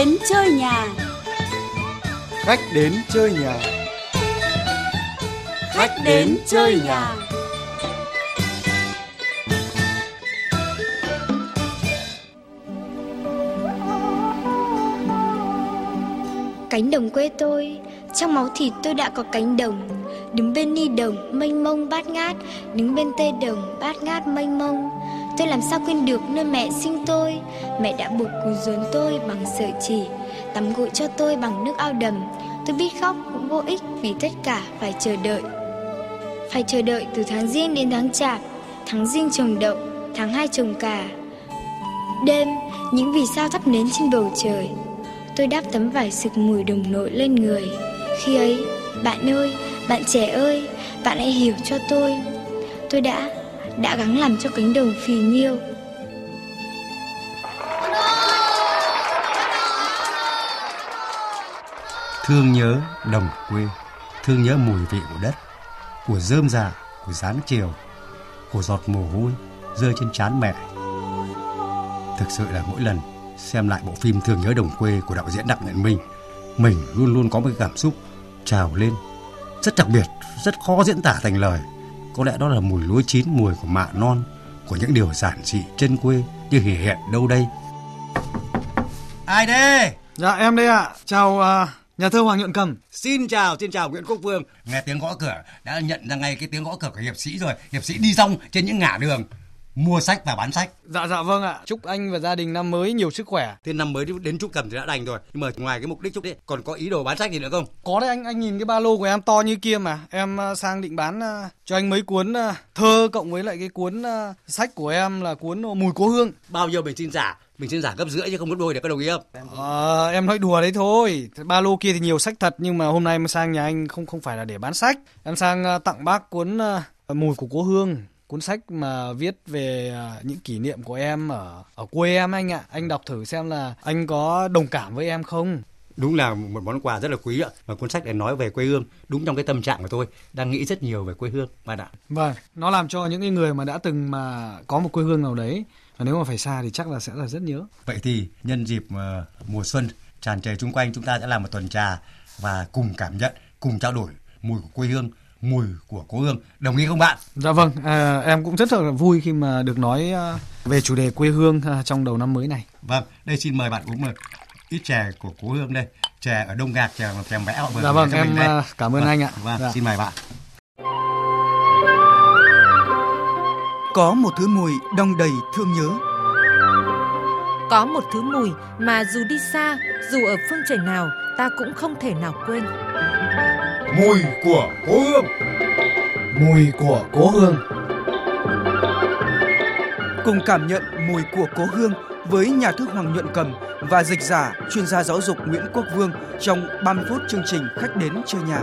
đến chơi nhà. Khách đến chơi nhà. Khách đến chơi nhà. Cánh đồng quê tôi, trong máu thịt tôi đã có cánh đồng. Đứng bên ni đồng mênh mông bát ngát, đứng bên tê đồng bát ngát mênh mông. Tôi làm sao quên được nơi mẹ sinh tôi? Mẹ đã buộc cúi rốn tôi bằng sợi chỉ, Tắm gội cho tôi bằng nước ao đầm. Tôi biết khóc cũng vô ích Vì tất cả phải chờ đợi. Phải chờ đợi từ tháng riêng đến tháng chạp, Tháng riêng trồng đậu, Tháng hai trồng cà. Đêm, những vì sao thắp nến trên bầu trời. Tôi đắp tấm vải sực mùi đồng nội lên người. Khi ấy, Bạn ơi, Bạn trẻ ơi, Bạn hãy hiểu cho tôi. Tôi đã đã gắng làm cho cánh đồng phì nhiêu. Thương nhớ đồng quê, thương nhớ mùi vị của đất, của rơm rạ, của rán chiều, của giọt mồ hôi rơi trên trán mẹ. Thực sự là mỗi lần xem lại bộ phim Thương nhớ đồng quê của đạo diễn Đặng Nhật Minh, mình luôn luôn có một cảm xúc trào lên rất đặc biệt, rất khó diễn tả thành lời. Có lẽ đó là mùi lúa chín, mùi của mạ non, của những điều giản dị chân quê như hiện hiện đâu đây. Ai đây? Dạ em đây ạ. À. Chào uh, nhà thơ Hoàng Nhuận Cầm. Xin chào, xin chào Nguyễn Quốc Vương. Nghe tiếng gõ cửa đã nhận ra ngay cái tiếng gõ cửa của hiệp sĩ rồi. Hiệp sĩ đi xong trên những ngã đường mua sách và bán sách. Dạ dạ vâng ạ. Chúc anh và gia đình năm mới nhiều sức khỏe. Thế năm mới đến chúc cầm thì đã đành rồi. Nhưng mà ngoài cái mục đích chúc đấy còn có ý đồ bán sách gì nữa không? Có đấy anh anh nhìn cái ba lô của em to như kia mà. Em uh, sang định bán uh, cho anh mấy cuốn uh, thơ cộng với lại cái cuốn sách của em là cuốn mùi cố hương. Bao nhiêu mình xin trả? mình xin giả gấp rưỡi chứ không gấp đôi để có đồng ý không? À, em nói đùa đấy thôi. Ba lô kia thì nhiều sách thật nhưng mà hôm nay em sang nhà anh không không phải là để bán sách. Em sang tặng bác cuốn mùi của cố hương cuốn sách mà viết về à, những kỷ niệm của em ở ở quê em anh ạ. Anh đọc thử xem là anh có đồng cảm với em không. Đúng là một món quà rất là quý ạ. Và cuốn sách này nói về quê hương, đúng trong cái tâm trạng của tôi, đang nghĩ rất nhiều về quê hương bạn ạ. Vâng, nó làm cho những người mà đã từng mà có một quê hương nào đấy và nếu mà phải xa thì chắc là sẽ là rất nhớ. Vậy thì nhân dịp uh, mùa xuân tràn trề chung quanh chúng ta sẽ làm một tuần trà và cùng cảm nhận, cùng trao đổi mùi của quê hương mùi của cố hương. Đồng ý không bạn? Dạ vâng à, em cũng rất là vui khi mà được nói à, về chủ đề quê hương à, trong đầu năm mới này. Vâng đây xin mời bạn uống một ít chè của cố hương đây. Chè ở đông gạc chè chè vẽ họ vừa dạ vâng em à, cảm ơn vâng, anh ạ. vâng dạ. xin mời bạn. Có một thứ mùi đong đầy thương nhớ. Có một thứ mùi mà dù đi xa dù ở phương trời nào ta cũng không thể nào quên Mùi của cố hương Mùi của cố hương Cùng cảm nhận mùi của cố hương với nhà thư Hoàng Nhuận Cầm và dịch giả chuyên gia giáo dục Nguyễn Quốc Vương trong 30 phút chương trình Khách đến chơi nhà.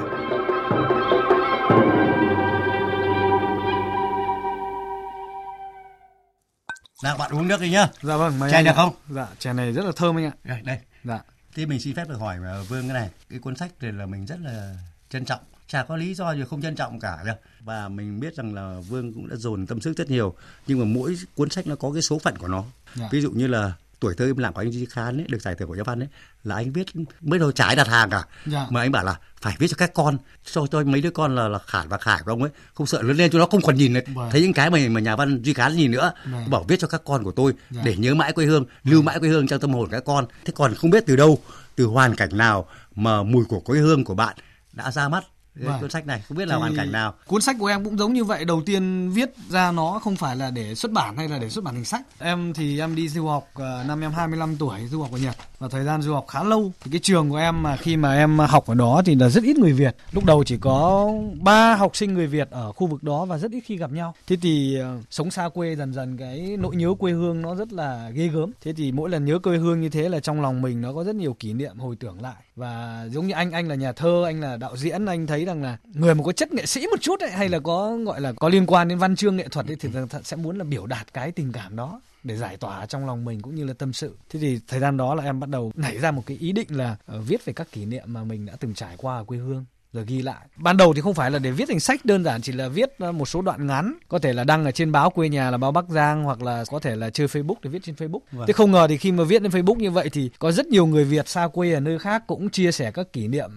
Nào bạn uống nước đi nhá. Dạ vâng, chè được không? Dạ, chè này rất là thơm anh ạ. Đây, đây. Dạ. Thế mình xin phép được hỏi Vương cái này, cái cuốn sách này là mình rất là trân trọng chả có lý do gì không trân trọng cả đâu và mình biết rằng là vương cũng đã dồn tâm sức rất nhiều nhưng mà mỗi cuốn sách nó có cái số phận của nó yeah. Dạ. ví dụ như là tuổi thơ im lặng của anh Duy Khán ấy, được giải thưởng của nhà văn ấy là anh viết mới đầu trái đặt hàng cả yeah. Dạ. mà anh bảo là phải viết cho các con cho cho mấy đứa con là là khải và khải của ông ấy không sợ lớn lên cho nó không còn nhìn này. Vâng. thấy những cái mà mà nhà văn Duy Khán nhìn nữa vâng. bảo viết cho các con của tôi yeah. Dạ. để nhớ mãi quê hương lưu mãi quê hương trong tâm hồn các con thế còn không biết từ đâu từ hoàn cảnh nào mà mùi của quê hương của bạn đã ra mắt vâng. cuốn sách này không biết là hoàn cảnh nào. cuốn sách của em cũng giống như vậy đầu tiên viết ra nó không phải là để xuất bản hay là để xuất bản thành sách. Em thì em đi du học uh, năm em 25 tuổi du học ở Nhật. Và thời gian du học khá lâu. Thì cái trường của em mà khi mà em học ở đó thì là rất ít người Việt. Lúc đầu chỉ có ba học sinh người Việt ở khu vực đó và rất ít khi gặp nhau. Thế thì uh, sống xa quê dần dần cái nỗi nhớ quê hương nó rất là ghê gớm. Thế thì mỗi lần nhớ quê hương như thế là trong lòng mình nó có rất nhiều kỷ niệm hồi tưởng lại. Và giống như anh anh là nhà thơ anh là đạo diễn anh thấy rằng là người mà có chất nghệ sĩ một chút ấy, hay là có gọi là có liên quan đến văn chương nghệ thuật ấy, thì sẽ muốn là biểu đạt cái tình cảm đó để giải tỏa trong lòng mình cũng như là tâm sự. Thế thì thời gian đó là em bắt đầu nảy ra một cái ý định là uh, viết về các kỷ niệm mà mình đã từng trải qua ở quê hương rồi ghi lại. Ban đầu thì không phải là để viết thành sách đơn giản chỉ là viết ờ, một số đoạn ngắn, có thể là đăng ở trên báo quê nhà là báo Bắc Giang hoặc là có thể là chơi Facebook để viết trên Facebook. Vâng. Thế không ngờ thì khi mà viết lên Facebook như vậy thì có rất nhiều người Việt xa quê ở nơi khác cũng chia sẻ các kỷ niệm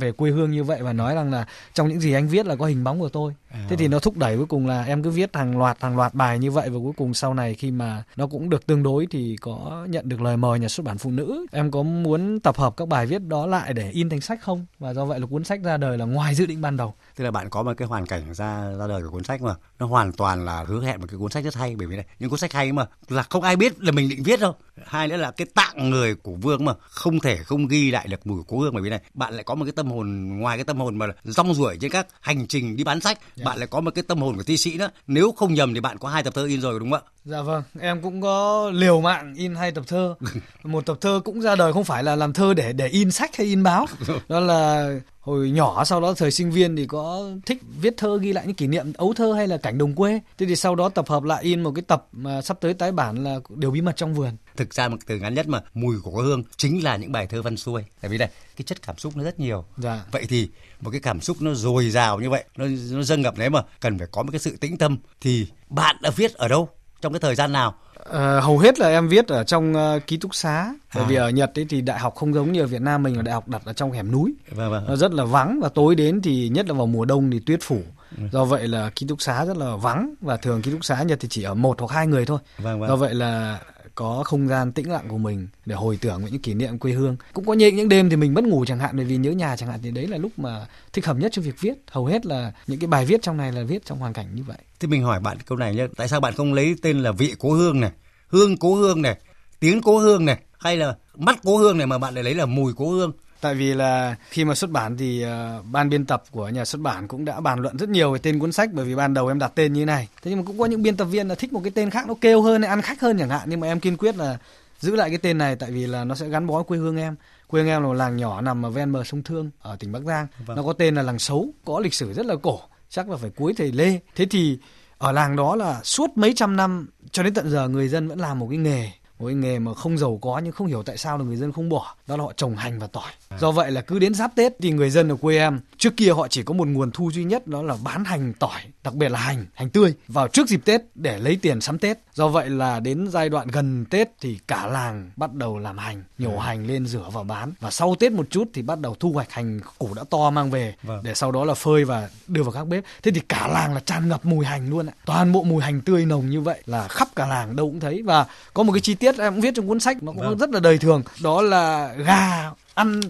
về quê hương như vậy và nói rằng là trong những gì anh viết là có hình bóng của tôi. Thế thì nó thúc đẩy cuối cùng là em cứ viết hàng loạt hàng loạt bài như vậy và cuối cùng sau này khi mà nó cũng được tương đối thì có nhận được lời mời nhà xuất bản phụ nữ. Em có muốn tập hợp các bài viết đó lại để in thành sách không? Và do vậy là cuốn sách ra đời là ngoài dự định ban đầu. tức là bạn có một cái hoàn cảnh ra ra đời của cuốn sách mà nó hoàn toàn là hứa hẹn một cái cuốn sách rất hay bởi vì này những cuốn sách hay mà là không ai biết là mình định viết đâu hai nữa là cái tạng người của vương mà không thể không ghi lại được mùi của hương bởi vì này bạn lại có một cái tâm hồn ngoài cái tâm hồn mà rong ruổi trên các hành trình đi bán sách bạn lại có một cái tâm hồn của thi sĩ nữa nếu không nhầm thì bạn có hai tập thơ in rồi đúng không ạ Dạ vâng, em cũng có liều mạng in hai tập thơ. Một tập thơ cũng ra đời không phải là làm thơ để để in sách hay in báo. Đó là hồi nhỏ sau đó thời sinh viên thì có thích viết thơ ghi lại những kỷ niệm ấu thơ hay là cảnh đồng quê. Thế thì sau đó tập hợp lại in một cái tập mà sắp tới tái bản là điều bí mật trong vườn. thực ra một từ ngắn nhất mà mùi của hương chính là những bài thơ văn xuôi tại vì đây cái chất cảm xúc nó rất nhiều Dạ. vậy thì một cái cảm xúc nó dồi dào như vậy nó nó dâng ngập đấy mà cần phải có một cái sự tĩnh tâm thì bạn đã viết ở đâu trong cái thời gian nào Ờ, hầu hết là em viết ở trong ờ, ký túc xá. Bởi À. vì ở Nhật ấy thì đại học không giống như ở Việt Nam mình là đại học đặt ở trong hẻm núi. vâng vâng nó rất là vắng và tối đến thì nhất là vào mùa đông thì tuyết phủ do vậy là ký túc xá rất là vắng và thường ký túc xá nhật thì chỉ ở một hoặc hai người thôi. Vâng vâng. Do vậy là có không gian tĩnh lặng của mình để hồi tưởng những kỷ niệm quê hương. Cũng có những những đêm thì mình mất ngủ chẳng hạn bởi vì nhớ nhà chẳng hạn thì đấy là lúc mà thích hợp nhất cho việc viết. Hầu hết là những cái bài viết trong này là viết trong hoàn cảnh như vậy. Thế mình hỏi bạn câu này nhé, tại sao bạn không lấy tên là vị cố hương này, hương cố hương này, tiếng cố hương này, hay là mắt cố hương này mà bạn lại lấy là mùi cố hương? Tại vì là khi mà xuất bản thì ờ, ban biên tập của nhà xuất bản cũng đã bàn luận rất nhiều về tên cuốn sách bởi vì ban đầu em đặt tên như thế này. Thế nhưng mà cũng có những biên tập viên là thích một cái tên khác nó kêu hơn, ăn khách hơn chẳng hạn nhưng mà em kiên quyết là giữ lại cái tên này tại vì là nó sẽ gắn bó với quê hương em. Quê hương em là một làng nhỏ nằm ở ven bờ sông Thương ở tỉnh Bắc Giang. Vâng. Nó có tên là làng Sấu, có lịch sử rất là cổ, chắc là phải cuối thời Lê. Thế thì ở làng đó là suốt mấy trăm năm cho đến tận giờ người dân vẫn làm một cái nghề một cái nghề mà không giàu có nhưng không hiểu tại sao là người dân không bỏ đó là họ trồng hành và tỏi. Do vậy là cứ đến giáp tết thì người dân ở quê em trước kia họ chỉ có một nguồn thu duy nhất đó là bán hành tỏi đặc biệt là hành hành tươi vào trước dịp tết để lấy tiền sắm tết. Do vậy là đến giai đoạn gần tết thì cả làng bắt đầu làm hành nhổ hành lên rửa và bán. Và sau tết một chút thì bắt đầu thu hoạch hành củ đã to mang về Vâng. để sau đó là phơi và đưa vào các bếp. Thế thì cả làng là tràn ngập mùi hành luôn ạ. Toàn bộ mùi hành tươi nồng như vậy là khắp cả làng đâu cũng thấy. Và có một cái chi tiết em cũng viết trong cuốn sách nó cũng Vâng. rất là đời thường. Đó là gà ăn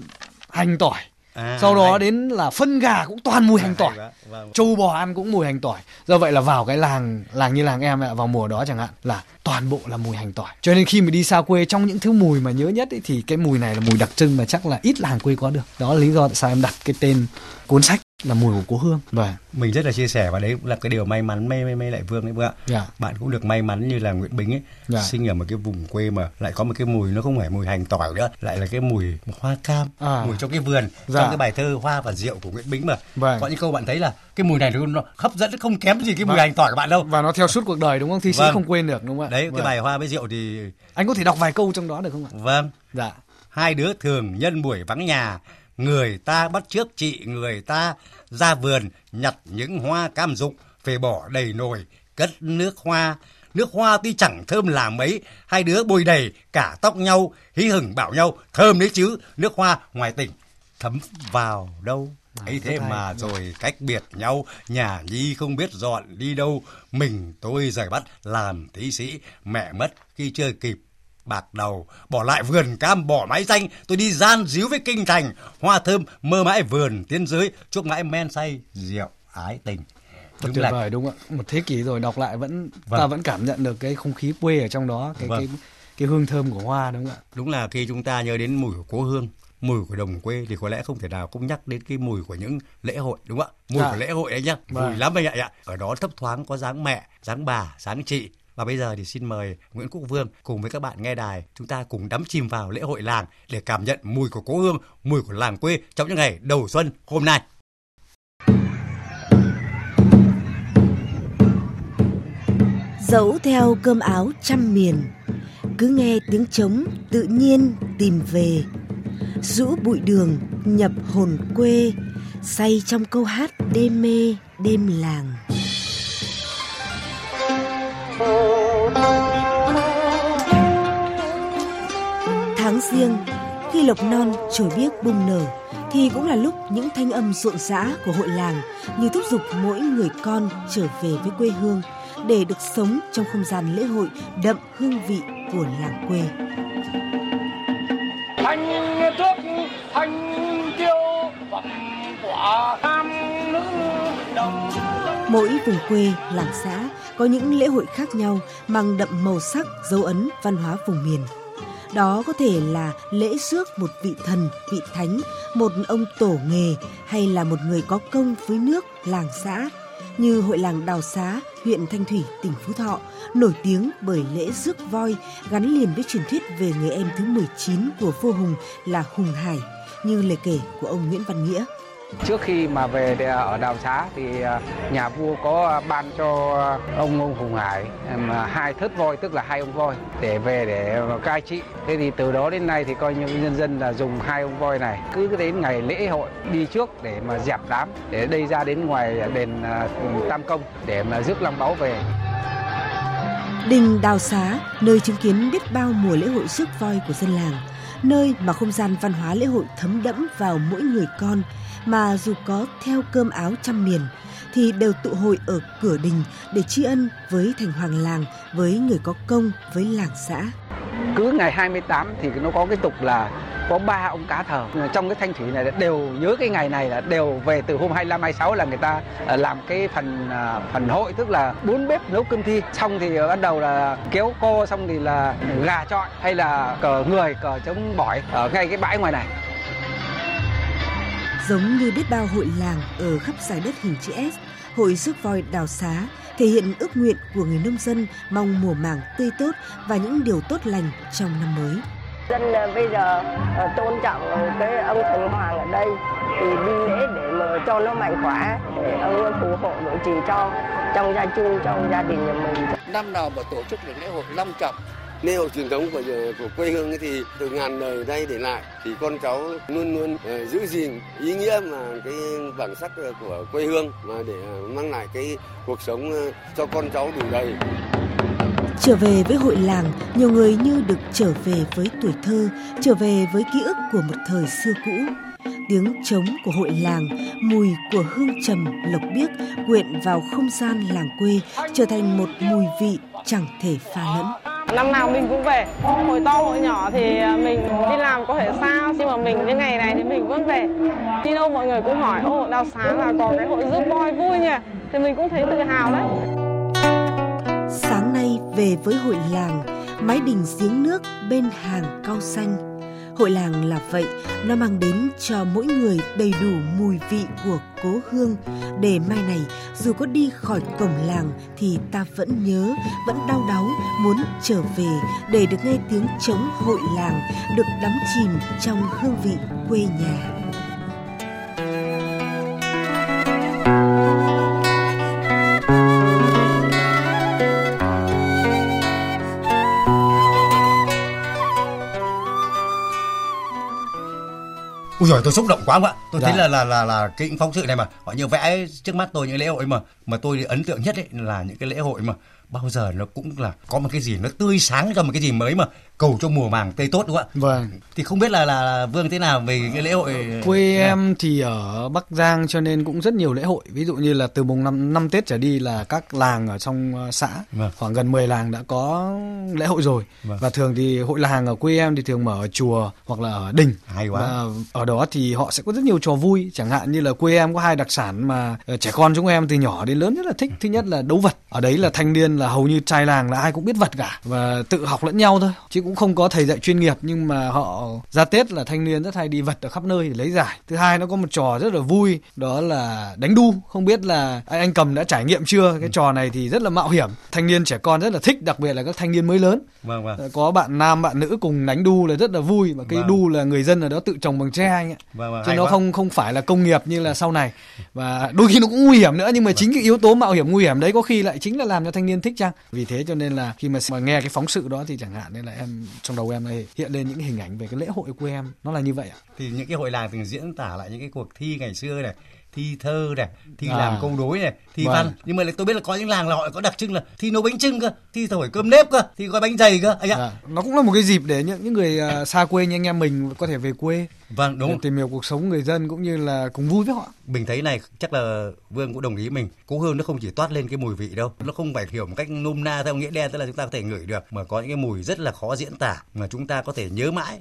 hành tỏi. À, sau đó hay. đến là phân gà cũng toàn mùi hành tỏi. quá, vâng. trâu bò ăn cũng mùi hành tỏi. Do vậy là vào cái làng làng như làng em ạ vào mùa đó chẳng hạn là toàn bộ là mùi hành tỏi. Cho nên khi mà đi xa quê trong những thứ mùi mà nhớ nhất ấy, thì cái mùi này là mùi đặc trưng mà chắc là ít làng quê có được. Đó là lý do tại sao em đặt cái tên cuốn sách là mùi của cố hương và Mình rất là chia sẻ và đấy cũng là cái điều may mắn mê mê mê lại Vương đấy Vương ạ. Dạ. Bạn cũng được may mắn như là Nguyễn Bính ấy, Dạ. sinh ở một cái vùng quê mà lại có một cái mùi nó không phải mùi hành tỏi nữa, lại là cái mùi hoa cam, À. mùi trong cái vườn, Dạ. trong cái bài thơ Hoa và Rượu của Nguyễn Bính mà. Vâng. Có những câu bạn thấy là cái mùi này nó, hấp dẫn không kém gì cái mùi Vâng. hành tỏi của bạn đâu. và nó theo suốt cuộc đời đúng không thi sĩ Vâng. không quên được đúng không ạ Đấy, Vâng. cái bài Hoa với Rượu thì anh có thể đọc vài câu trong đó được không ạ vâng, dạ hai đứa thường nhân buổi vắng nhà người ta bắt trước chị người ta ra vườn nhặt những hoa cam dụng về bỏ đầy nồi cất nước hoa. Nước hoa tuy chẳng thơm là mấy hai đứa bôi đầy cả tóc nhau hí hửng bảo nhau thơm đấy chứ nước hoa. Ngoài tỉnh thấm vào đâu? Ấy thế rất hay. mà rồi cách biệt nhau nhà nhi không biết dọn đi đâu. Mình tôi rời bắt làm thí sĩ mẹ mất khi chưa kịp bạc đầu bỏ lại vườn cam bỏ mái xanh tôi đi gian díu với kinh thành hoa thơm mơ mãi vườn tiên giới chuốc mãi men say rượu ái tình Thật tuyệt là vời đúng không ạ? Một thế kỷ rồi đọc lại vẫn Vâng. ta vẫn cảm nhận được cái không khí quê ở trong đó, cái Vâng. cái cái hương thơm của hoa đúng không ạ? đúng là khi chúng ta nhớ đến mùi của cố hương mùi của đồng quê thì có lẽ không thể nào không nhắc đến cái mùi của những lễ hội đúng không ạ mùi Dạ. của lễ hội đấy nhá Vâng. mùi lắm anh ạ ở đó thấp thoáng có dáng mẹ dáng bà dáng chị và bây giờ thì xin mời Nguyễn Quốc Vương cùng với các bạn nghe đài chúng ta cùng đắm chìm vào lễ hội làng để cảm nhận mùi của cố hương, mùi của làng quê trong những ngày đầu xuân hôm nay Dẫu theo cơm áo trăm miền, Cứ nghe tiếng trống tự nhiên tìm về Rũ bụi đường nhập hồn quê, say trong câu hát đêm mê đêm làng. Tháng riêng, khi lộc non trồi biếc bung nở, thì cũng là lúc những thanh âm rộn rã của hội làng như thúc giục mỗi người con trở về với quê hương để được sống trong không gian lễ hội đậm hương vị của làng quê. Thanh thuốc, thanh tiêu phẩm quả Mỗi vùng quê, làng xã có những lễ hội khác nhau mang đậm màu sắc, dấu ấn văn hóa vùng miền. Đó có thể là lễ rước một vị thần, vị thánh, một ông tổ nghề hay là một người có công với nước, làng xã như hội làng Đào Xá, huyện Thanh Thủy, tỉnh Phú Thọ, nổi tiếng bởi lễ rước voi gắn liền với truyền thuyết về người em thứ 19 của vua Hùng là Hùng Hải, như lời kể của ông Nguyễn Văn Nghĩa. Trước khi mà về ở Đào Xá thì à, nhà vua có ban cho ông ông Hùng Hải à, hai thất voi tức là hai ông voi để về để cai trị. Thế thì từ đó đến nay thì coi như nhân dân là dùng hai ông voi này cứ đến ngày lễ hội đi trước để mà dẹp đám để đây ra đến ngoài đền à, Tam Công để mà rước long báu về. Đình Đào Xá, nơi chứng kiến biết bao mùa lễ hội rước voi của dân làng, nơi mà không gian văn hóa lễ hội thấm đẫm vào mỗi người con, mà dù có theo cơm áo trăm miền thì đều tụ hội ở cửa đình để tri ân với thành hoàng làng, với người có công, với làng xã. Cứ ngày 28 thì nó có cái tục là có ba ông cá thờ. Trong cái thanh thủy này đều nhớ cái ngày này là đều về từ hôm 25 26 là người ta à, làm cái phần à, phần hội tức là bốn bếp nấu cơm thi. Xong thì bắt đầu là kéo cô xong thì là gà trọi hay là cờ người cờ chống bỏi ở ngay cái bãi ngoài này. Giống như biết bao hội làng ở khắp giải đất hình chữ S, hội rước voi đào xá thể hiện ước nguyện của người nông dân mong mùa màng tươi tốt và những điều tốt lành trong năm mới. dân ờ, bây giờ ờ, tôn trọng cái ông thần hoàng ở đây thì đi lễ để mà cho nó mạnh khỏe để ông phù hộ độ trì cho trong gia chung trong gia đình nhà mình năm nào mà tổ chức được lễ hội long trọng lễ hội truyền thống của của quê hương ấy thì từ ngàn đời nay để lại thì con cháu luôn luôn uh, giữ gìn ý nghĩa mà cái bản sắc của quê hương mà để mang lại cái cuộc sống ờ, cho con cháu đủ đầy Trở về với hội làng, nhiều người như được trở về với tuổi thơ, trở về với ký ức của một thời xưa cũ. Tiếng trống của hội làng, mùi của hương trầm lộc biếc quyện vào không gian làng quê trở thành một mùi vị chẳng thể pha lẫn. Năm nào mình cũng về, hồi to hồi nhỏ thì à, mình đi làm có thể xa, nhưng mà mình những ngày này thì mình vẫn về. Đi đâu mọi người cũng hỏi, ô đào sáng là có cái hội giúp voi vui nhỉ, thì mình cũng thấy tự hào đấy. Sáng nay về với hội làng, mái đình giếng nước bên hàng cao xanh. Hội làng là vậy, nó mang đến cho mỗi người đầy đủ mùi vị của cố hương để mai này dù có đi khỏi cổng làng thì ta vẫn nhớ, vẫn đau đáu muốn trở về để được nghe tiếng trống hội làng được đắm chìm trong hương vị quê nhà. Giời tôi xúc động quá ạ. Tôi Dạ. thấy là là là là cái phóng sự này mà họ như vẽ trước mắt tôi những lễ hội mà mà tôi ấn tượng nhất ấy là những cái lễ hội mà bao giờ nó cũng là có một cái gì nó tươi sáng cho một cái gì mới mà cầu cho mùa màng tươi tốt đúng không ạ? Vâng. Thì không biết là là Vương thế nào về cái lễ hội Quê Dạ. em thì ở Bắc Giang cho nên cũng rất nhiều lễ hội. Ví dụ như là từ mùng năm năm Tết trở đi là các làng ở trong ờ, xã Vâng. khoảng gần 10 làng đã có lễ hội rồi. Vâng. Và thường thì hội làng ở quê em thì thường mở ở chùa hoặc là ở đình. hay quá. Và ở đó thì họ sẽ có rất nhiều trò vui, chẳng hạn như là quê em có hai đặc sản mà ờ, trẻ con chúng em từ nhỏ đến lớn rất là thích. Thứ nhất là đấu vật. Ở đấy là thanh niên là hầu như trai làng là ai cũng biết vật cả và tự học lẫn nhau thôi, chứ cũng không có thầy dạy chuyên nghiệp nhưng mà họ ra Tết là thanh niên rất hay đi vật ở khắp nơi để lấy giải. Thứ hai nó có một trò rất là vui, đó là đánh đu. Không biết là anh, anh cầm đã trải nghiệm chưa? Cái trò này thì rất là mạo hiểm. Thanh niên trẻ con rất là thích, đặc biệt là các thanh niên mới lớn. Vâng vâng. Ờ, có bạn nam bạn nữ cùng đánh đu là rất là vui và cái Vâng. đu là người dân ở đó tự trồng bằng tre anh ạ Vâng vâng. chứ nó quá. không không phải là công nghiệp như là sau này và đôi khi nó cũng nguy hiểm nữa nhưng mà chính cái yếu tố mạo hiểm nguy hiểm đấy có khi lại chính là làm cho thanh niên thích thích chăng? Vì thế cho nên là khi mà, mà nghe cái phóng sự đó thì chẳng hạn nên là em trong đầu em này hiện lên những hình ảnh về cái lễ hội của em. Nó là như vậy ạ. Thì những cái hội làng từng diễn tả lại những cái cuộc thi ngày xưa này thi thơ này thi À. làm câu đối này thi Vâng. văn nhưng mà lại tôi biết là có những làng là họ có đặc trưng là thi nấu bánh trưng cơ thi thổi cơm nếp cơ thi gói bánh dày cơ anh ạ. À, nó cũng là một cái dịp để những những người à, xa quê như anh em mình có thể về quê. Vâng đúng. Tìm hiểu cuộc sống người dân cũng như là cùng vui với họ. Mình thấy này chắc là vương cũng đồng ý mình. Cố hương nó không chỉ toát lên cái mùi vị đâu. Nó không phải hiểu một cách nôm na theo nghĩa đen tức là chúng ta có thể ngửi được mà có những cái mùi rất là khó diễn tả mà chúng ta có thể nhớ mãi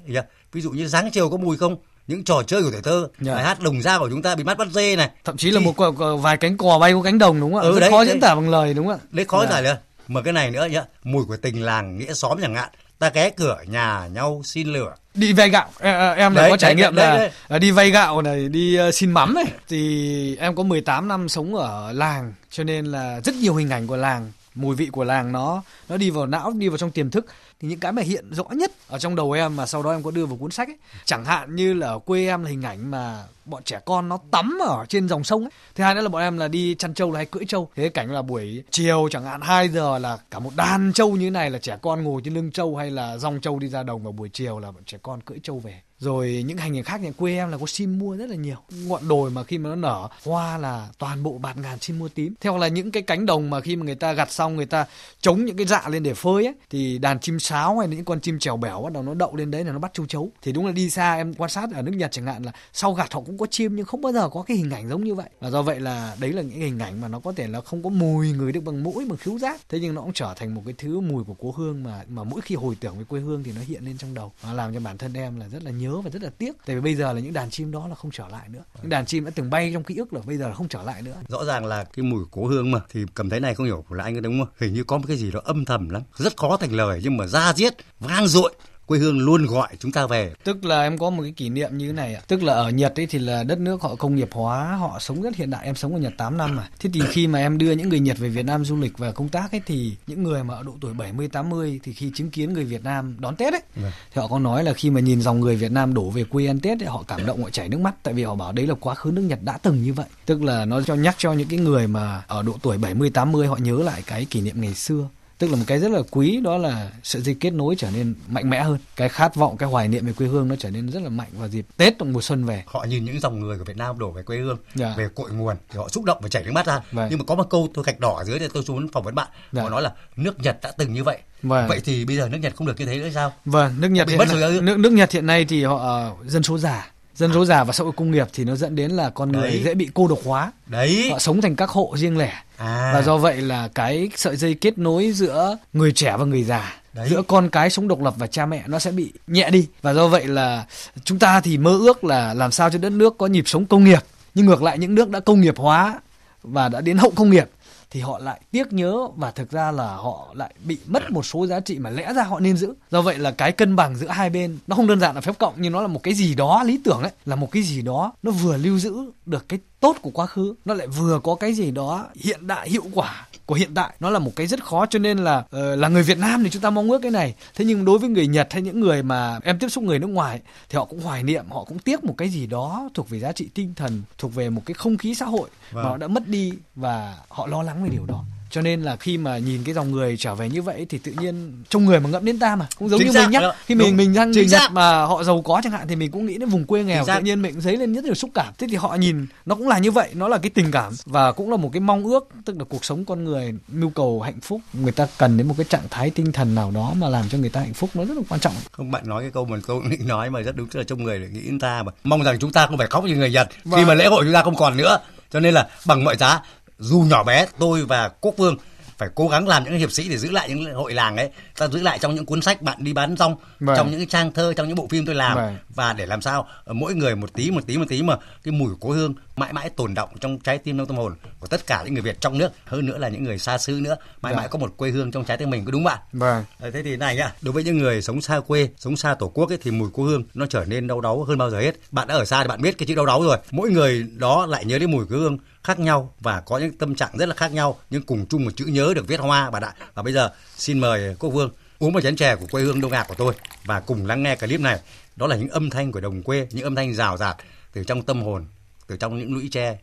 ví dụ như sáng chiều có mùi không những trò chơi của tuổi thơ Dạ. bài hát đồng dao của chúng ta bị mắt bắt dê này thậm chí là một vài cánh cò bay qua cánh đồng đúng không ạ Ừ, rất đấy, khó đấy. diễn tả bằng lời đúng không ạ lấy khó Dạ. giải nữa mà cái này nữa nhá mùi của tình làng nghĩa xóm chẳng hạn ta ghé cửa nhà nhau xin lửa đi vay gạo em đã Đấy, có trải đấy, nghiệm đấy, là, đấy. là đi vay gạo này đi ờ, xin mắm này thì em có 18 năm sống ở làng cho nên là rất nhiều hình ảnh của làng mùi vị của làng nó nó đi vào não đi vào trong tiềm thức thì những cái mà hiện rõ nhất ở trong đầu em mà sau đó em có đưa vào cuốn sách ấy, chẳng hạn như là ở quê em là hình ảnh mà bọn trẻ con nó tắm ở trên dòng sông ấy. Thứ hai nữa là bọn em là đi chăn trâu là hay cưỡi trâu. Thế cảnh là buổi chiều chẳng hạn 2 giờ là cả một đàn trâu như thế này là trẻ con ngồi trên lưng trâu hay là dòng trâu đi ra đồng vào buổi chiều là bọn trẻ con cưỡi trâu về. Rồi những hành nghề khác nhà quê em là có sim mua rất là nhiều. Ngọn đồi mà khi mà nó nở, hoa là toàn bộ bạt ngàn sim mua tím. Theo là những cái cánh đồng mà khi mà người ta gặt xong, người ta chống những cái dạ lên để phơi ấy, thì đàn chim sáo hay là những con chim trèo bẻo bắt đầu nó đậu lên đấy là nó bắt châu chấu. Thì đúng là đi xa, em quan sát ở nước Nhật chẳng hạn là sau gặt họ cũng cũng có chim nhưng không bao giờ có cái hình ảnh giống như vậy. Và do vậy là đấy là những hình ảnh mà nó có thể là không có mùi người được bằng mũi, bằng khứu giác. Thế nhưng nó cũng trở thành một cái thứ mùi của cố hương mà mà mỗi khi hồi tưởng về quê hương thì nó hiện lên trong đầu. Nó làm cho bản thân em là rất là nhớ và rất là tiếc. Tại vì bây giờ là những đàn chim đó là không trở lại nữa. Những đàn chim đã từng bay trong ký ức là bây giờ là không trở lại nữa. Rõ ràng là cái mùi cố hương mà, thì cầm thấy này không hiểu là anh có đúng không? Hình như có một cái gì đó âm thầm lắm. Rất khó thành lời nhưng mà ra diết vang dội quê hương luôn gọi chúng ta về Tức là em có một cái kỷ niệm như thế này ạ. Tức là ở Nhật ấy thì là đất nước họ công nghiệp hóa, họ sống rất hiện đại. Em sống ở Nhật 8 năm mà. Thế thì khi mà em đưa những người Nhật về Việt Nam du lịch và công tác ấy thì những người mà ở độ tuổi 70 80 thì khi chứng kiến người Việt Nam đón Tết ấy Vâng. thì họ có nói là khi mà nhìn dòng người Việt Nam đổ về quê ăn Tết ấy, họ cảm động họ chảy nước mắt tại vì họ bảo đấy là quá khứ nước Nhật đã từng như vậy. Tức là nó cho nhắc cho những cái người mà ở độ tuổi 70 80 họ nhớ lại cái kỷ niệm ngày xưa tức là một cái rất là quý đó là sợi dây kết nối trở nên mạnh mẽ hơn cái khát vọng cái hoài niệm về quê hương nó trở nên rất là mạnh vào dịp tết trong mùa xuân về họ nhìn những dòng người của Việt Nam đổ về quê hương Dạ. về cội nguồn thì họ xúc động và chảy nước mắt ra Vâng. nhưng mà có một câu tôi gạch đỏ ở dưới thì tôi muốn phỏng vấn bạn Dạ. họ nói là nước Nhật đã từng như vậy Vâng. vậy thì bây giờ nước Nhật không được như thế nữa sao vâng nước nhật hiện nay, nước, nước nhật hiện nay thì họ ờ, dân số già dân số già và xã hội công nghiệp thì nó dẫn đến là con người Đấy. dễ bị cô độc hóa. Đấy. Họ sống thành các hộ riêng lẻ. À. Và do vậy là cái sợi dây kết nối giữa người trẻ và người già Đấy. giữa con cái sống độc lập và cha mẹ nó sẽ bị nhẹ đi. Và do vậy là chúng ta thì mơ ước là làm sao cho đất nước có nhịp sống công nghiệp. Nhưng ngược lại những nước đã công nghiệp hóa và đã đến hậu công nghiệp thì họ lại tiếc nhớ và thực ra là họ lại bị mất một số giá trị mà lẽ ra họ nên giữ. Do vậy là cái cân bằng giữa hai bên nó không đơn giản là phép cộng, nhưng nó là một cái gì đó, lý tưởng ấy, là một cái gì đó nó vừa lưu giữ được cái tốt của quá khứ nó lại vừa có cái gì đó hiện đại hiệu quả của hiện tại. Nó là một cái rất khó cho nên là ờ, là người Việt Nam thì chúng ta mong ước cái này. Thế nhưng đối với người Nhật hay những người mà em tiếp xúc người nước ngoài thì họ cũng hoài niệm họ cũng tiếc một cái gì đó thuộc về giá trị tinh thần thuộc về một cái không khí xã hội Vâng. mà họ đã mất đi và họ lo lắng về điều đó cho nên là khi mà nhìn cái dòng người trở về như vậy thì tự nhiên trong người mà ngẫm đến ta mà cũng giống Chính như xác, mình nhá đó. khi mình Đúng. mình sang người Chính Nhật mà họ giàu có chẳng hạn thì mình cũng nghĩ đến vùng quê nghèo tự nhiên mình cũng dấy lên rất nhiều xúc cảm. Thế thì họ nhìn nó cũng là như vậy nó là cái tình cảm và cũng là một cái mong ước tức là cuộc sống con người nhu cầu hạnh phúc người ta cần đến một cái trạng thái tinh thần nào đó mà làm cho người ta hạnh phúc nó rất là quan trọng. Không bạn nói cái câu mà tôi cũng định nói mà rất đúng tức là trong người để nghĩ đến ta mà. Mong rằng chúng ta không phải khóc như người Nhật. Khi Vâng. mà lễ hội chúng ta không còn nữa. Cho nên là bằng mọi giá dù nhỏ bé tôi và quốc vương phải cố gắng làm những hiệp sĩ để giữ lại những hội làng ấy ta giữ lại trong những cuốn sách bạn đi bán rong Vâng. trong những cái trang thơ trong những bộ phim tôi làm Vâng. và để làm sao ờ, mỗi người một tí một tí một tí mà cái mùi của cố hương mãi mãi tồn động trong trái tim trong tâm hồn của tất cả những người Việt trong nước hơn nữa là những người xa xứ nữa mãi Dạ. mãi có một quê hương trong trái tim mình có đúng bạn vâng Ờ, Thế thì này nhá, đối với những người sống xa quê, sống xa tổ quốc ấy, thì mùi cố hương nó trở nên đau đáu hơn bao giờ hết. Bạn đã ở xa thì bạn biết cái chữ đau đáu rồi. Mỗi người đó lại nhớ đến mùi cố hương khác nhau và có những tâm trạng rất là khác nhau nhưng cùng chung một chữ nhớ được viết hoa bạn ạ. Và bây giờ xin mời Quốc Vương uống một chén chè của quê hương Đông Ngạc của tôi và cùng lắng nghe clip này. Đó là những âm thanh của đồng quê, những âm thanh rào rạt từ trong tâm hồn, từ trong những lũy tre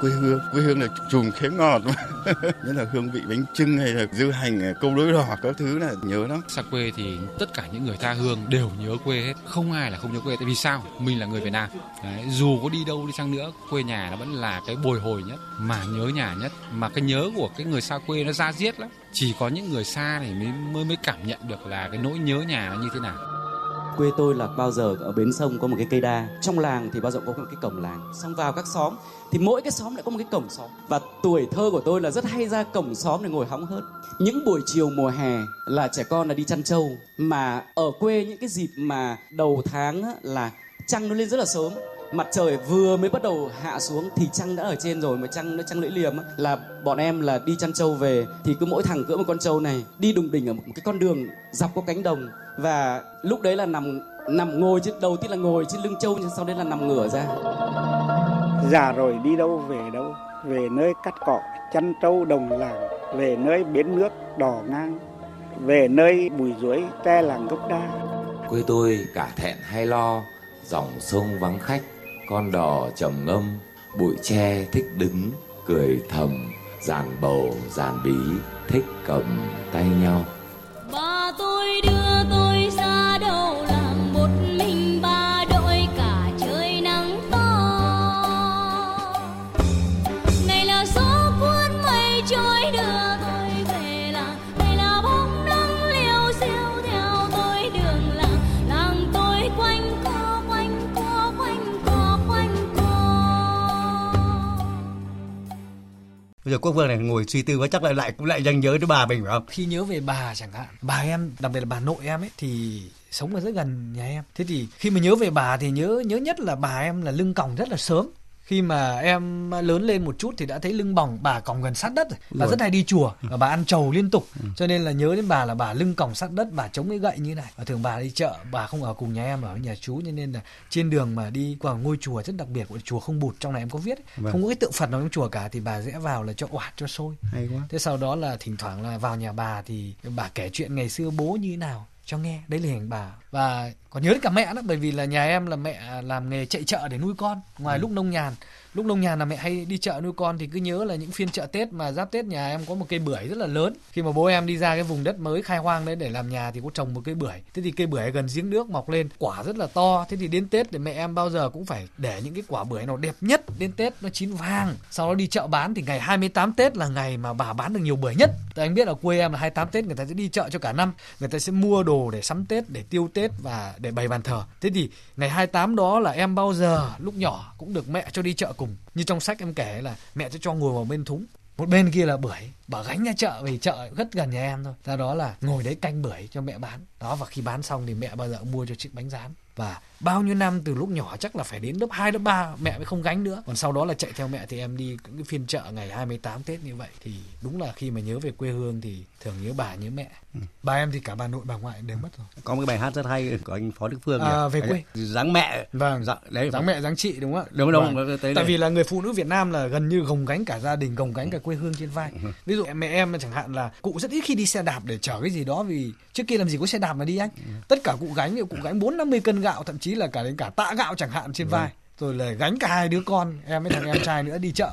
quê hương quê hương là chùm khế ngọt. Nhất là hương vị bánh trưng hay là dưa hành à, câu đối đỏ các thứ là nhớ lắm. Xa quê thì tất cả những người tha hương đều nhớ quê hết. Không ai là không nhớ quê tại vì sao? Mình là người Việt Nam. Đấy, dù có đi đâu đi chăng nữa quê nhà nó vẫn là cái bồi hồi nhất mà nhớ nhà nhất. Mà cái nhớ của cái người xa quê nó ra diết lắm. Chỉ có những người xa thì mới mới mới cảm nhận được là cái nỗi nhớ nhà nó như thế nào quê tôi là bao giờ ở bến sông có một cái cây đa. Trong làng thì bao giờ có một cái cổng làng. Xong vào các xóm thì mỗi cái xóm lại có một cái cổng xóm. Và tuổi thơ của tôi là rất hay ra cổng xóm để ngồi hóng hớt. Những buổi chiều mùa hè là trẻ con là đi chăn trâu. Mà ở quê những cái dịp mà đầu tháng là trăng nó lên rất là sớm. Mặt trời vừa mới bắt đầu hạ xuống thì trăng đã ở trên rồi. Mà trăng nó trăng lưỡi liềm là bọn em là đi chăn trâu về. Thì cứ mỗi thằng cưỡi một con trâu này đi đùng đỉnh ở một cái con đường dọc có cánh đồng và lúc đấy là nằm nằm ngồi trên đầu tiên là ngồi trên lưng trâu sau đấy là nằm ngửa ra. Già rồi đi đâu về đâu về nơi cắt cỏ chăn trâu đồng làng về nơi bến nước đỏ ngang về nơi bùi ruối tre làng gốc đa. Quê tôi cả thẹn hay lo dòng sông vắng khách con đò trầm ngâm bụi tre thích đứng cười thầm giàn bầu giàn bí thích cầm tay nhau bây giờ quốc vương này ngồi suy tư quá, chắc lại lại cũng lại danh nhớ đến bà mình, phải không? Khi nhớ về bà chẳng hạn, bà em, đặc biệt là bà nội em ấy, thì sống ở rất gần nhà em. Thế thì khi mà nhớ về bà thì nhớ nhớ nhất là bà em là lưng còng rất là sớm khi mà em lớn lên một chút thì đã thấy lưng bỏng bà còng gần sát đất rồi. Bà Rồi. rất hay đi chùa và bà ăn trầu liên tục. Cho nên là nhớ đến bà là bà lưng còng sát đất bà chống cái gậy như này. Và thường bà đi chợ bà không ở cùng nhà em ở nhà chú cho nên là trên đường mà đi qua ngôi chùa rất đặc biệt của chùa không bụt trong này em có viết. Vâng. không có cái tượng phật nào trong chùa cả thì bà rẽ vào là cho oạt cho sôi. Hay quá. Thế sau đó là thỉnh thoảng là vào nhà bà thì bà kể chuyện ngày xưa bố như thế nào cho nghe. Đấy là hình bà. Và còn nhớ đến cả mẹ nữa bởi vì là nhà em là mẹ làm nghề chạy chợ để nuôi con ngoài Ừ. lúc nông nhàn lúc nông nhàn là mẹ hay đi chợ nuôi con thì cứ nhớ là những phiên chợ tết mà giáp tết nhà em có một cây bưởi rất là lớn. Khi mà bố em đi ra cái vùng đất mới khai hoang đấy để làm nhà thì có trồng một cây bưởi. Thế thì cây bưởi gần giếng nước mọc lên, quả rất là to. Thế thì đến tết thì mẹ em bao giờ cũng phải để những cái quả bưởi nào đẹp nhất đến tết nó chín vàng sau đó đi chợ bán thì ngày 28 tết là ngày mà bà bán được nhiều bưởi nhất. Tại anh biết ở quê em là 28 tết người ta sẽ đi chợ cho cả năm. Người ta sẽ mua đồ để sắm tết, để tiêu tết và để bày bàn thờ. Thế thì ngày 28 đó là em bao giờ lúc nhỏ cũng được mẹ cho đi chợ cùng như trong sách em kể là mẹ sẽ cho ngồi vào bên thúng. Một bên kia là bưởi. Bà gánh ra chợ vì chợ rất gần nhà em thôi. Ra đó là ngồi đấy canh bưởi cho mẹ bán. Đó, và khi bán xong thì mẹ bao giờ mua cho chiếc bánh rán. Và bao nhiêu năm từ lúc nhỏ chắc là phải đến lớp 2, lớp 3 mẹ mới không gánh nữa còn sau đó là chạy theo mẹ thì em đi những cái phiên chợ ngày 28 Tết như vậy thì đúng là khi mà nhớ về quê hương thì thường nhớ bà nhớ mẹ bà em thì cả bà nội bà ngoại đều mất rồi có một cái bài hát rất hay của anh Phó Đức Phương À, nhỉ? về quê. dáng mẹ vâng dạ, đấy dáng mẹ dáng chị đúng không ạ Đúng, đúng, Vâng. tại đây. vì là người phụ nữ Việt Nam là gần như gồng gánh cả gia đình gồng gánh cả quê hương trên vai Ừ. ví dụ mẹ em chẳng hạn là cụ rất ít khi đi xe đạp để chở cái gì đó vì trước kia làm gì có xe đạp mà đi anh Ừ. tất cả cụ gánh cụ gánh bốn năm mươi cân gạo thậm chí là cả đến cả tạ gạo chẳng hạn trên Vâng. vai rồi là gánh cả hai đứa con em với thằng em trai nữa đi chợ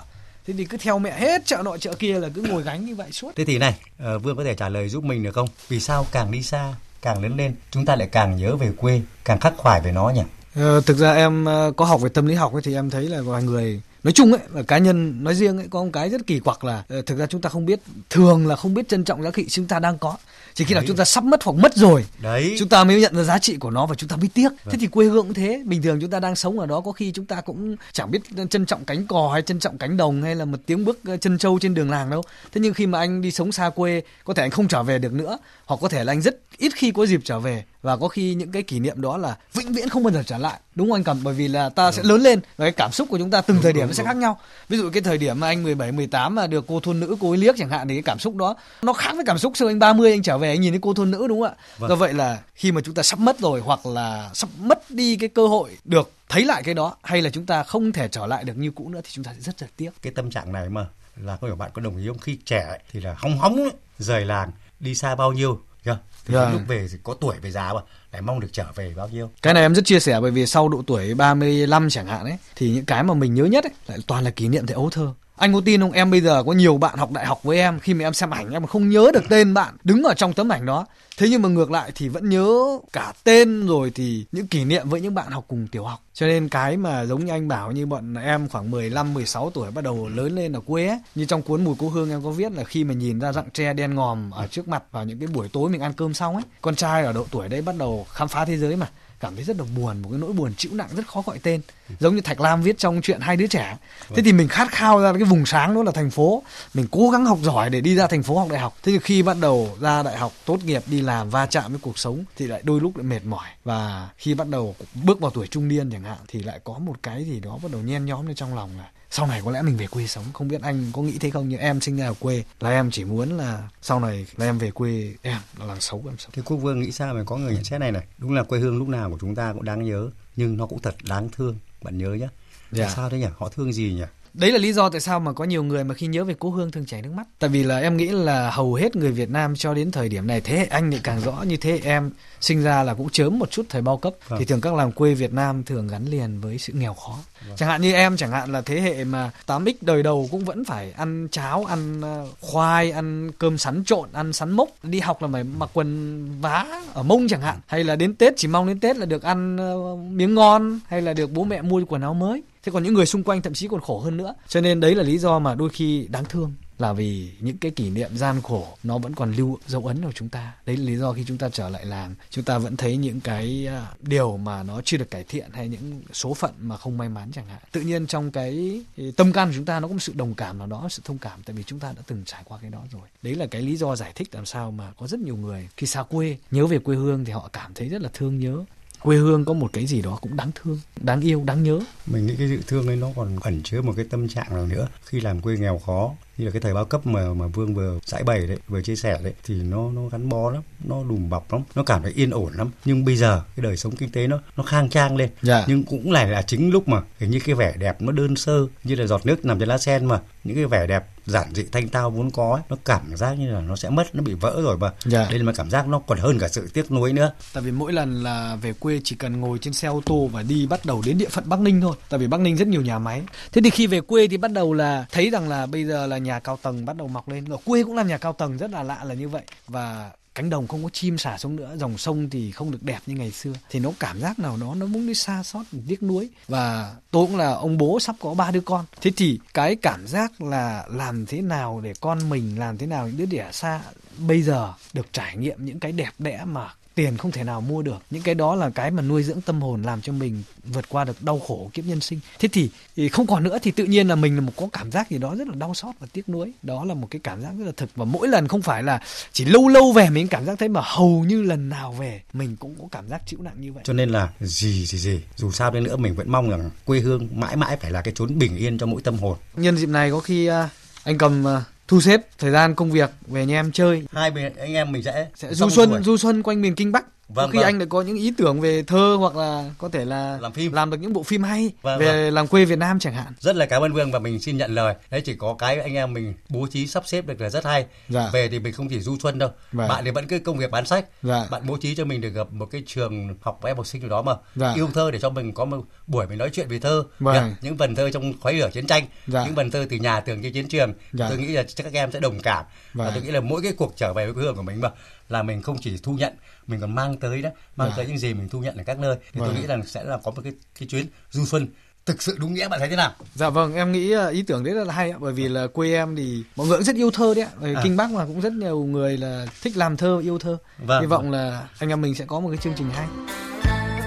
thế thì cứ theo mẹ hết chợ nọ chợ kia là cứ ngồi gánh như vậy suốt Thế thì này, ờ, Vương có thể trả lời giúp mình được không? Vì sao càng đi xa, càng lớn lên, chúng ta lại càng nhớ về quê, càng khắc khoải về nó nhỉ? Ờ, thực ra em ờ, có học về tâm lý học ấy, thì em thấy là mọi người nói chung ấy và cá nhân nói riêng ấy có một cái rất kỳ quặc là ờ, thực ra chúng ta không biết thường là không biết trân trọng giá trị chúng ta đang có chỉ khi nào Đấy. chúng ta sắp mất hoặc mất rồi Đấy. chúng ta mới nhận ra giá trị của nó và chúng ta mới tiếc. Thế Vâng. thì quê hương cũng thế. Bình thường chúng ta đang sống ở đó có khi chúng ta cũng chẳng biết trân trọng cánh cò hay trân trọng cánh đồng hay là một tiếng bước ờ, chân trâu trên đường làng đâu. Thế nhưng khi mà anh đi sống xa quê có thể anh không trở về được nữa hoặc có thể là anh rất ít khi có dịp trở về. Và có khi những cái kỷ niệm đó là vĩnh viễn không bao giờ trở lại. Đúng không anh cầm? Bởi vì là ta sẽ lớn lên và cái cảm xúc của chúng ta từng thời điểm nó sẽ khác nhau. Ví dụ cái thời điểm mà anh 17 18 mà được cô thôn nữ cô ấy liếc chẳng hạn thì cái cảm xúc đó nó khác với cảm xúc xưa anh 30 anh trở về anh nhìn thấy cô thôn nữ đúng không ạ Vâng. do vậy là khi mà chúng ta sắp mất rồi hoặc là sắp mất đi cái cơ hội được thấy lại cái đó hay là chúng ta không thể trở lại được như cũ nữa thì chúng ta sẽ rất rất tiếc Cái tâm trạng này mà là có hiểu bạn có đồng ý không? Khi trẻ ấy, thì là hóng hóng ấy, rời làng, đi xa bao nhiêu Chưa? Thì Dạ. lúc về thì có tuổi về già mà lại mong được trở về bao nhiêu Cái này em rất chia sẻ bởi vì sau độ tuổi 35 chẳng hạn ấy thì những cái mà mình nhớ nhất ấy lại toàn là kỷ niệm thời ấu thơ. Anh có tin không em bây giờ có nhiều bạn học đại học với em khi mà em xem ảnh em không nhớ được tên bạn đứng ở trong tấm ảnh đó. Thế nhưng mà ngược lại thì vẫn nhớ cả tên rồi thì những kỷ niệm với những bạn học cùng tiểu học. Cho nên cái mà giống như anh bảo như bọn em khoảng 15 16 tuổi bắt đầu lớn lên ở quê ấy, như trong cuốn Mùi cô hương em có viết là khi mà nhìn ra rặng tre đen ngòm ở trước mặt vào những cái buổi tối mình ăn cơm xong ấy, con trai ở độ tuổi đấy bắt đầu khám phá thế giới mà cảm thấy rất là buồn một cái nỗi buồn chịu nặng rất khó gọi tên. Giống như thạch lam viết trong chuyện hai đứa trẻ. Thế thì mình khát khao ra cái vùng sáng đó là thành phố. Mình cố gắng học giỏi để đi ra thành phố học đại học. Thế thì khi bắt đầu ra đại học tốt nghiệp đi làm va chạm với cuộc sống thì lại đôi lúc lại mệt mỏi. Và khi bắt đầu bước vào tuổi trung niên chẳng hạn thì lại có một cái gì đó bắt đầu nhen nhóm lên trong lòng là sau này có lẽ mình về quê sống không biết anh có nghĩ thế không nhưng em sinh ra ở quê là em chỉ muốn là sau này là em về quê em là làng xấu em sống Thế Quốc Vương nghĩ sao về có người nhận xét này này? Đúng là quê hương lúc nào của chúng ta cũng đáng nhớ, nhưng nó cũng thật đáng thương. Bạn nhớ nhé. Dạ. Sao thế nhỉ? Họ thương gì nhỉ? Đấy là lý do tại sao mà có nhiều người mà khi nhớ về cố hương thường chảy nước mắt. Tại vì là em nghĩ là hầu hết người Việt Nam cho đến thời điểm này thế hệ anh thì càng rõ như thế hệ em sinh ra là cũng chớm một chút thời bao cấp Vâng. thì thường các làng quê Việt Nam thường gắn liền với sự nghèo khó. Vâng. Chẳng hạn như em chẳng hạn là thế hệ mà 8x đời đầu cũng vẫn phải ăn cháo, ăn ờ, khoai, ăn cơm sắn trộn, ăn sắn mốc, đi học là phải mặc quần vá ở mông chẳng hạn, hay là đến Tết chỉ mong đến Tết là được ăn ờ, miếng ngon hay là được bố mẹ mua quần áo mới. Thế còn những người xung quanh thậm chí còn khổ hơn nữa. Cho nên đấy là lý do mà đôi khi đáng thương là vì những cái kỷ niệm gian khổ nó vẫn còn lưu dấu ấn của chúng ta. Đấy là lý do khi chúng ta trở lại làng, chúng ta vẫn thấy những cái à, điều mà nó chưa được cải thiện hay những số phận mà không may mắn chẳng hạn. Tự nhiên trong cái tâm can của chúng ta nó có một sự đồng cảm nào đó, sự thông cảm tại vì chúng ta đã từng trải qua cái đó rồi. Đấy là cái lý do giải thích làm sao mà có rất nhiều người khi xa quê nhớ về quê hương thì họ cảm thấy rất là thương nhớ. Quê hương có một cái gì đó cũng đáng thương, đáng yêu, đáng nhớ. Mình nghĩ cái dự thương ấy nó còn ẩn chứa một cái tâm trạng nào nữa khi làm quê nghèo khó như là cái thời bao cấp mà mà Vương vừa giải bày đấy, vừa chia sẻ đấy thì nó nó gắn bó lắm, nó đùm bọc lắm, nó cảm thấy yên ổn lắm. Nhưng bây giờ cái đời sống kinh tế nó nó khang trang lên. Dạ. Nhưng cũng lại là chính lúc mà hình như cái vẻ đẹp nó đơn sơ như là giọt nước nằm trên lá sen mà những cái vẻ đẹp giản dị thanh tao vốn có ấy, nó cảm giác như là nó sẽ mất, nó bị vỡ rồi mà. Dạ. Đây là cảm giác nó còn hơn cả sự tiếc nuối nữa. Tại vì mỗi lần là về quê chỉ cần ngồi trên xe ô tô và đi bắt đầu đến địa phận Bắc Ninh thôi. Tại vì Bắc Ninh rất nhiều nhà máy. Thế thì khi về quê thì bắt đầu là thấy rằng là bây giờ là nhà cao tầng bắt đầu mọc lên. Ở quê cũng làm nhà cao tầng rất là lạ là như vậy. Và cánh đồng không có chim xả xuống nữa, dòng sông thì không được đẹp như ngày xưa. Thì nó cảm giác nào đó nó muốn đi xa xót, tiếc nuối. Và tôi cũng là ông bố sắp có ba đứa con. Thế thì cái cảm giác là làm thế nào để con mình làm thế nào những đứa đẻ xa bây giờ được trải nghiệm những cái đẹp đẽ mà tiền không thể nào mua được. Những cái đó là cái mà nuôi dưỡng tâm hồn làm cho mình vượt qua được đau khổ kiếp nhân sinh. Thế thì, thì không còn nữa thì tự nhiên là mình là một có cảm giác gì đó rất là đau xót và tiếc nuối. Đó là một cái cảm giác rất là thực. Và mỗi lần không phải là chỉ lâu lâu về mình cảm giác thế mà hầu như lần nào về mình cũng có cảm giác chịu nặng như vậy. Cho nên là gì gì gì, dù sao đi nữa mình vẫn mong rằng quê hương mãi mãi phải là cái chốn bình yên cho mỗi tâm hồn. nhân dịp này có khi à, anh cầm à, thu xếp thời gian công việc về nhà em chơi. Hai bên anh em mình sẽ sẽ du xuân du xuân quanh miền kinh bắc Vâng, khi vâng. anh lại có những ý tưởng về thơ hoặc là có thể là làm phim làm được những bộ phim hay Vâng, về vâng. làng quê Việt Nam chẳng hạn Rất là cảm ơn Vương và mình xin nhận lời. Đấy chỉ có cái anh em mình bố trí sắp xếp được là rất hay. Dạ. Về thì mình không chỉ du xuân đâu. Vâng. Bạn thì vẫn cứ công việc bán sách. Dạ. Bạn bố trí cho mình được gặp một cái trường học em học sinh nào đó mà Dạ. yêu thơ để cho mình có một buổi mình nói chuyện về thơ. Vâng. Nhá. Những vần thơ trong khói lửa chiến tranh, Dạ. những vần thơ từ nhà tường trên chiến trường. Dạ. Tôi nghĩ là các em sẽ đồng cảm. Và Vâng. tôi nghĩ là mỗi cái cuộc trở về với quê hương của mình mà là mình không chỉ thu nhận, mình còn mang tới đó, mang Dạ. tới những gì mình thu nhận ở các nơi. Thì tôi Vâng. nghĩ rằng sẽ là có một cái cái chuyến du xuân thực sự đúng nghĩa bạn thấy thế nào? Dạ vâng, em nghĩ ờ, ý tưởng đấy rất là hay ạ, bởi vì là quê em thì mọi người cũng rất yêu thơ đấy ạ. Ở À. Kinh Bắc mà cũng rất nhiều người là thích làm thơ, yêu thơ. Vâng, Hy vọng là anh em mình sẽ có một cái chương trình hay.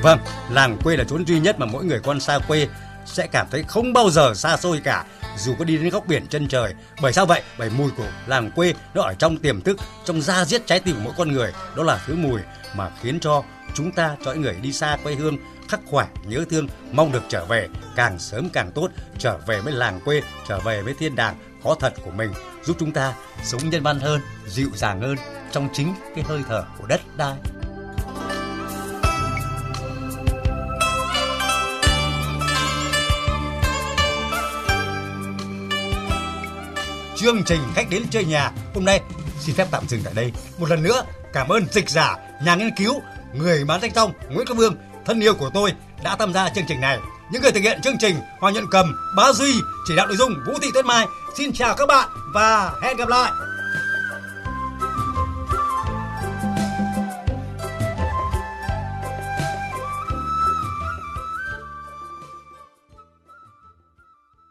Vâng, làng quê là chốn duy nhất mà mỗi người con xa quê sẽ cảm thấy không bao giờ xa xôi cả dù có đi đến góc biển chân trời. Bởi sao vậy? Bởi mùi của làng quê nó ở trong tiềm thức, trong da diết trái tim của mỗi con người. Đó là thứ mùi mà khiến cho chúng ta, cho những người đi xa quê hương khắc khoải, nhớ thương, mong được trở về càng sớm càng tốt, trở về với làng quê, trở về với thiên đàng có thật của mình, giúp chúng ta sống nhân văn hơn, dịu dàng hơn trong chính cái hơi thở của đất đai. Chương trình khách đến chơi nhà hôm nay xin phép tạm dừng tại đây. Một lần nữa, cảm ơn dịch giả, nhà nghiên cứu, người bán sách trong Nguyễn công Vương, thân yêu của tôi đã tham gia chương trình này. Những người thực hiện chương trình Hoàng Nhuận Cầm, Bá Duy, chỉ đạo nội dung Vũ Thị Tuyết Mai. Xin chào các bạn và hẹn gặp lại.